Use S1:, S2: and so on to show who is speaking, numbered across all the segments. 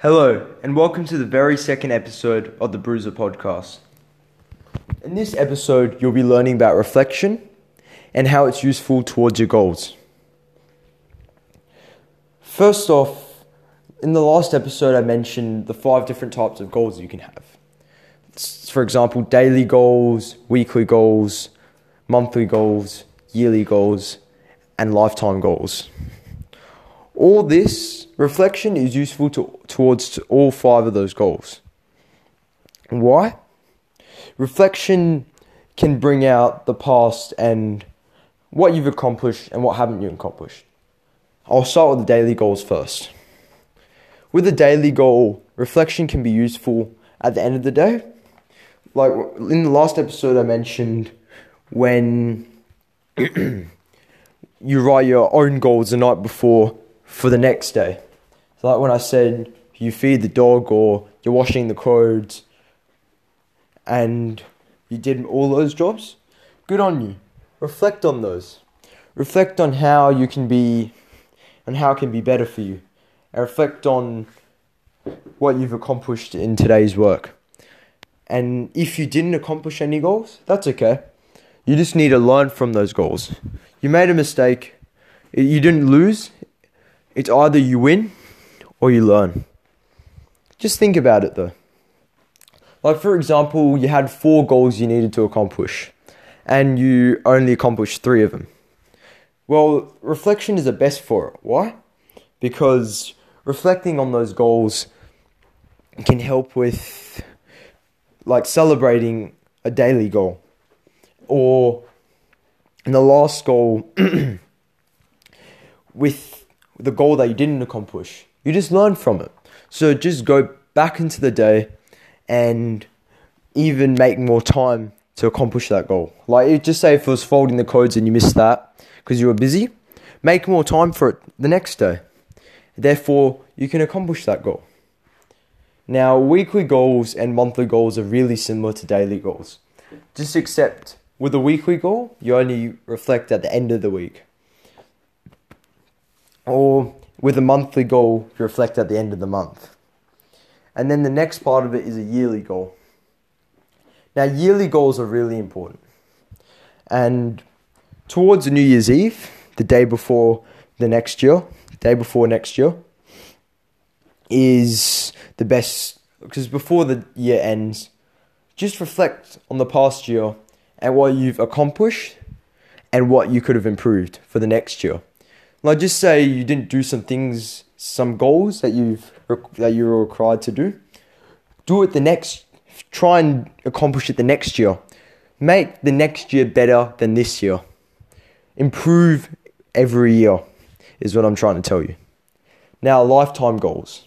S1: Hello, and welcome to the very second episode of the Bruiser podcast. In this episode, you'll be learning about reflection and how it's useful towards your goals. First off, in the last episode, I mentioned the five different types of goals you can have. For example, daily goals, weekly goals, monthly goals, yearly goals, and lifetime goals. All this reflection is useful to, towards all five of those goals. Why? Reflection can bring out the past and what you've accomplished and what haven't you accomplished. I'll start with the daily goals first. With a daily goal, reflection can be useful at the end of the day. Like in the last episode, I mentioned when you write your own goals the night before for the next day. So like when I said you feed the dog or you're washing the clothes and you did all those jobs, good on you. Reflect on those. Reflect on how you can be and how it can be better for you. And reflect on what you've accomplished in today's work. And if you didn't accomplish any goals, that's okay. You just need to learn from those goals. You made a mistake, you didn't lose. It's either you win or you learn. Just think about it though. Like, for example, you had four goals you needed to accomplish, and you only accomplished three of them. Well, reflection is the best for it. Why? Because reflecting on those goals can help with, like, celebrating a daily goal or in the last goal with the goal that you didn't accomplish. You just learn from it. So just go back into the day and even make more time to accomplish that goal. Like just say if it was folding the codes and you missed that because you were busy, make more time for it the next day. Therefore, you can accomplish that goal. Now, weekly goals and monthly goals are really similar to daily goals. Just accept with a weekly goal, you only reflect at the end of the week. Or with a monthly goal, you reflect at the end of the month. And then the next part of it is a yearly goal. Now, yearly goals are really important. And towards New Year's Eve, the day before the next year, the day before next year, is the best because before the year ends, just reflect on the past year and what you've accomplished and what you could have improved for the next year. Like just say you didn't do some things, some goals that you've that you were required to do. Do it the next. Try and accomplish it the next year. Make the next year better than this year. Improve every year is what I'm trying to tell you. Now, lifetime goals.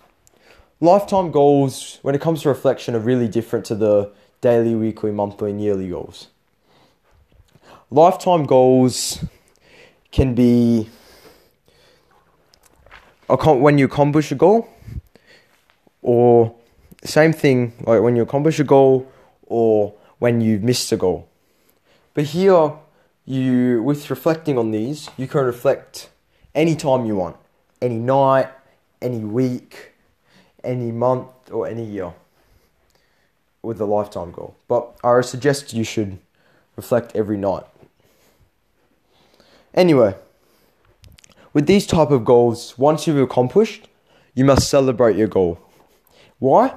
S1: Lifetime goals, when it comes to reflection, are really different to the daily, weekly, monthly, and yearly goals lifetime goals can be when you accomplish a goal, or same thing like when you accomplish a goal, or when you've missed a goal. But here, you with reflecting on these, you can reflect any time you want, any night, any week, any month, or any year with a lifetime goal. But I suggest you should reflect every night. Anyway, with these type of goals, once you've accomplished, you must celebrate your goal. Why?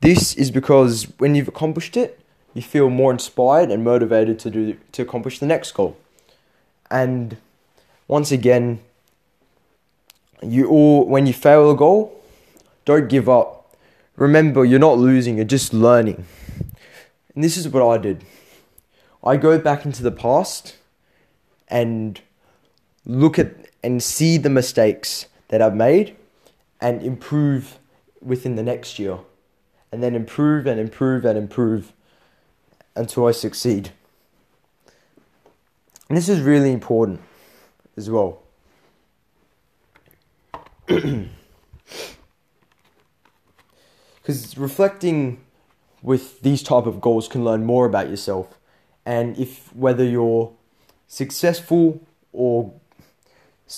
S1: This is because when you've accomplished it, you feel more inspired and motivated to do to accomplish the next goal. And once again, you all when you fail a goal, don't give up. Remember, you're not losing, you're just learning. And this is what I did. I go back into the past and look at and see the mistakes that I've made and improve within the next year. And then improve and improve and improve until I succeed. And this is really important as well. Because reflecting with these type of goals can learn more about yourself and if whether you're successful or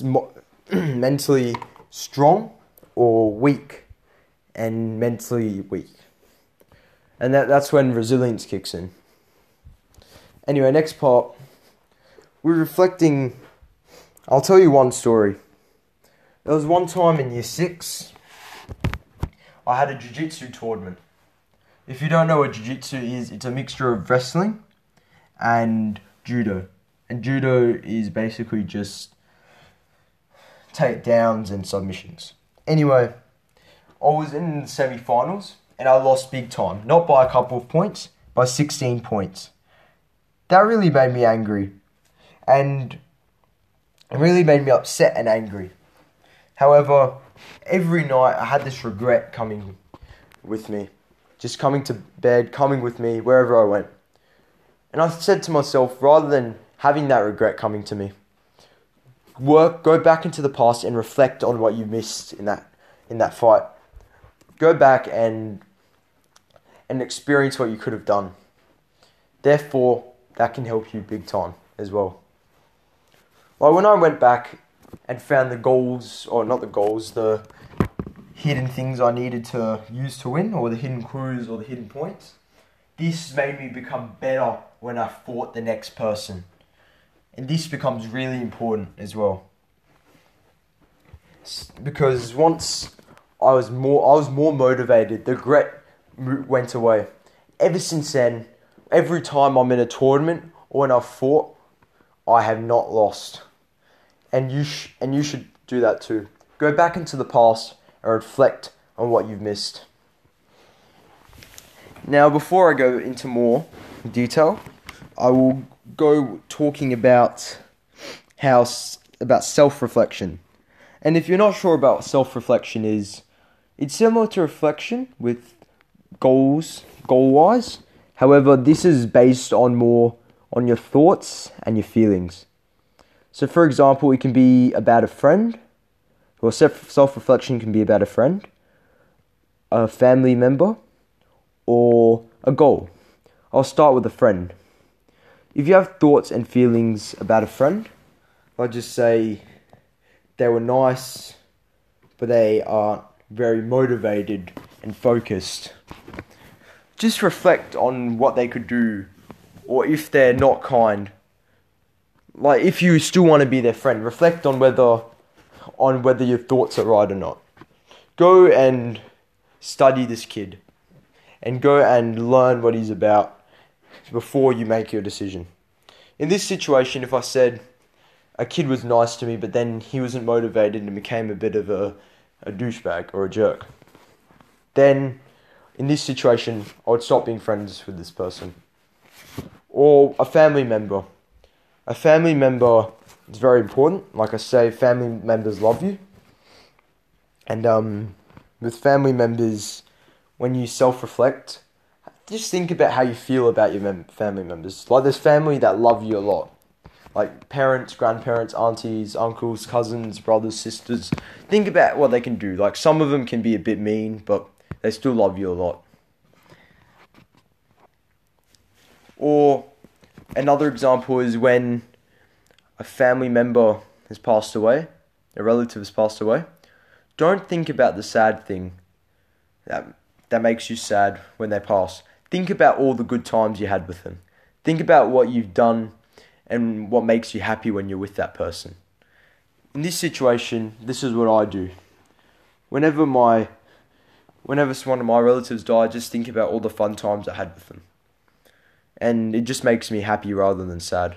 S1: mentally strong or weak and mentally weak. And that, that's when resilience kicks in. Anyway, next part. We're reflecting. I'll tell you one story. There was one time in year six, I had a jiu jitsu tournament. If you don't know what jiu jitsu is, it's a mixture of wrestling and judo. And judo is basically just takedowns and submissions. Anyway, I was in the semi finals and I lost big time. Not by a couple of points, by 16 points. That really made me angry. And it really made me upset and angry. However, every night I had this regret coming with me. Just coming to bed, coming with me wherever I went. And I said to myself, rather than having that regret coming to me, work, go back into the past and reflect on what you missed in that in that fight. Go back and and experience what you could have done. Therefore, that can help you big time as well. Like when I went back and found the goals, or not the goals, the hidden things I needed to use to win, or the hidden clues, or the hidden points, this made me become better when I fought the next person. And this becomes really important as well. Because once I was more I was more motivated, the regret went away. Ever since then, every time I'm in a tournament or when I've fought, I have not lost. And you sh- and you should do that too. Go back into the past and reflect on what you've missed. Now, before I go into more detail, I will go talking about how about self-reflection. And if you're not sure about self-reflection is, it's similar to reflection with goals, goal-wise. However, this is based on more on your thoughts and your feelings. So, for example, it can be about a friend, or self reflection can be about a friend, a family member, or a goal. I'll start with a friend. If you have thoughts and feelings about a friend, I just say they were nice, but they aren't very motivated and focused. Just reflect on what they could do, or if they're not kind. Like if you still want to be their friend, reflect on whether on whether your thoughts are right or not. Go and study this kid, and go and learn what he's about before you make your decision. In this situation, if I said a kid was nice to me, but then he wasn't motivated and became a bit of a, a douchebag or a jerk, then in this situation, I would stop being friends with this person. Or a family member. A family member is very important. Like I say, family members love you. And um, with family members, when you self reflect, just think about how you feel about your mem- family members. Like there's family that love you a lot. Like parents, grandparents, aunties, uncles, cousins, brothers, sisters. Think about what they can do. Like some of them can be a bit mean, but they still love you a lot. Or another example is when a family member has passed away, a relative has passed away. Don't think about the sad thing that that makes you sad when they pass. Think about all the good times you had with them. Think about what you've done and what makes you happy when you're with that person. In this situation, this is what I do. Whenever my whenever one of my relatives die, I just think about all the fun times I had with them. And it just makes me happy rather than sad.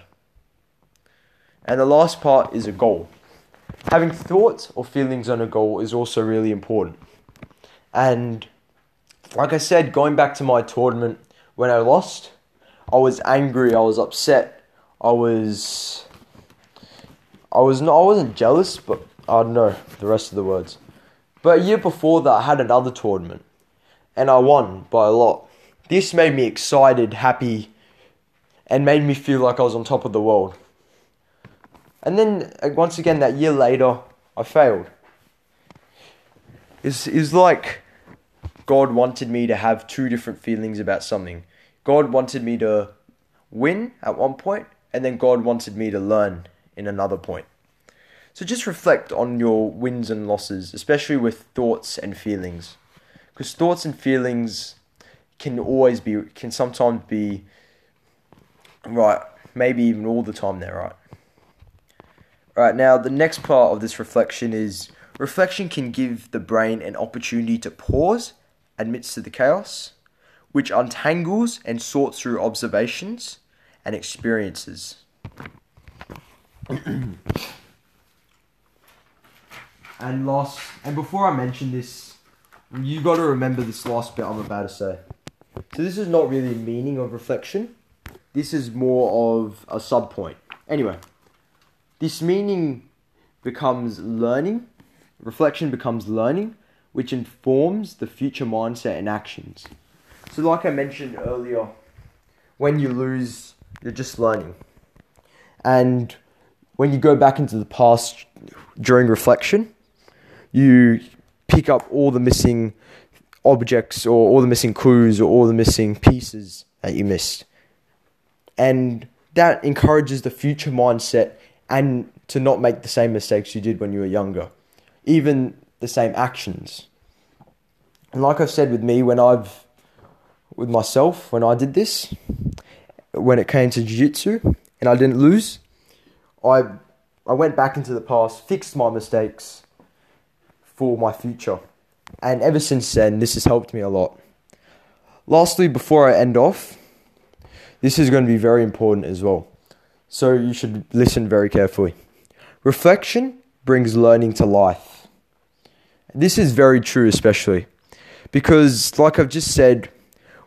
S1: And the last part is a goal. Having thoughts or feelings on a goal is also really important. And like I said, going back to my tournament when I lost, I was angry, I was upset, I was I was not I wasn't jealous, but I don't know the rest of the words. But a year before that I had another tournament and I won by a lot. This made me excited, happy, and made me feel like I was on top of the world. And then uh, once again that year later I failed. It's, it's like God wanted me to have two different feelings about something. God wanted me to win at one point, and then God wanted me to learn in another point. So just reflect on your wins and losses, especially with thoughts and feelings. because thoughts and feelings can always be can sometimes be right maybe even all the time they're right right now the next part of this reflection is reflection can give the brain an opportunity to pause amidst to the chaos which untangles and sorts through observations and experiences and last and before i mention this you got to remember this last bit i'm about to say so this is not really meaning of reflection. This is more of a sub point. Anyway, this meaning becomes learning. Reflection becomes learning, which informs the future mindset and actions. So, like I mentioned earlier, when you lose, you're just learning. And when you go back into the past during reflection, you pick up all the missing objects or all the missing clues or all the missing pieces that you missed. And that encourages the future mindset and to not make the same mistakes you did when you were younger, even the same actions. And like I've said with me, when I've, with myself, when I did this, when it came to jiu jitsu and I didn't lose, I, I went back into the past, fixed my mistakes for my future. And ever since then, this has helped me a lot. Lastly, before I end off, this is going to be very important as well. So you should listen very carefully. Reflection brings learning to life. This is very true, especially because, like I've just said,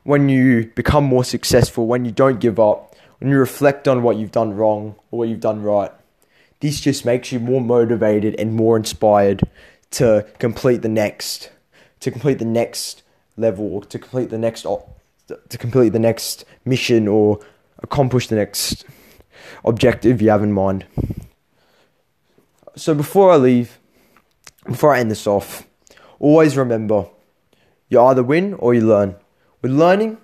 S1: when you become more successful, when you don't give up, when you reflect on what you've done wrong or what you've done right, this just makes you more motivated and more inspired to complete the next to complete the next level or to complete the next to complete the next mission or accomplish the next objective you have in mind. So before I leave, before I end this off, always remember you either win or you learn. With learning,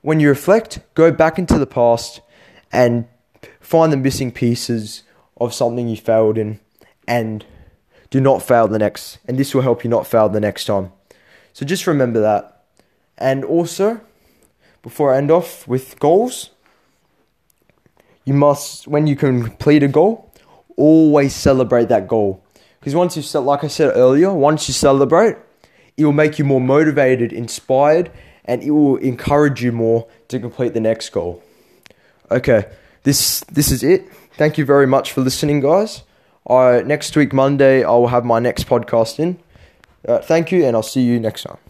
S1: when you reflect, go back into the past and find the missing pieces of something you failed in and do not fail the next, and this will help you not fail the next time. So just remember that. And also, before I end off with goals, you must, when you complete a goal, always celebrate that goal. Because once you, like I said earlier, once you celebrate, it will make you more motivated, inspired, and it will encourage you more to complete the next goal. Okay, this this is it. Thank you very much for listening, guys. Uh, next week, Monday, I will have my next podcast in. Uh, thank you, and I'll see you next time.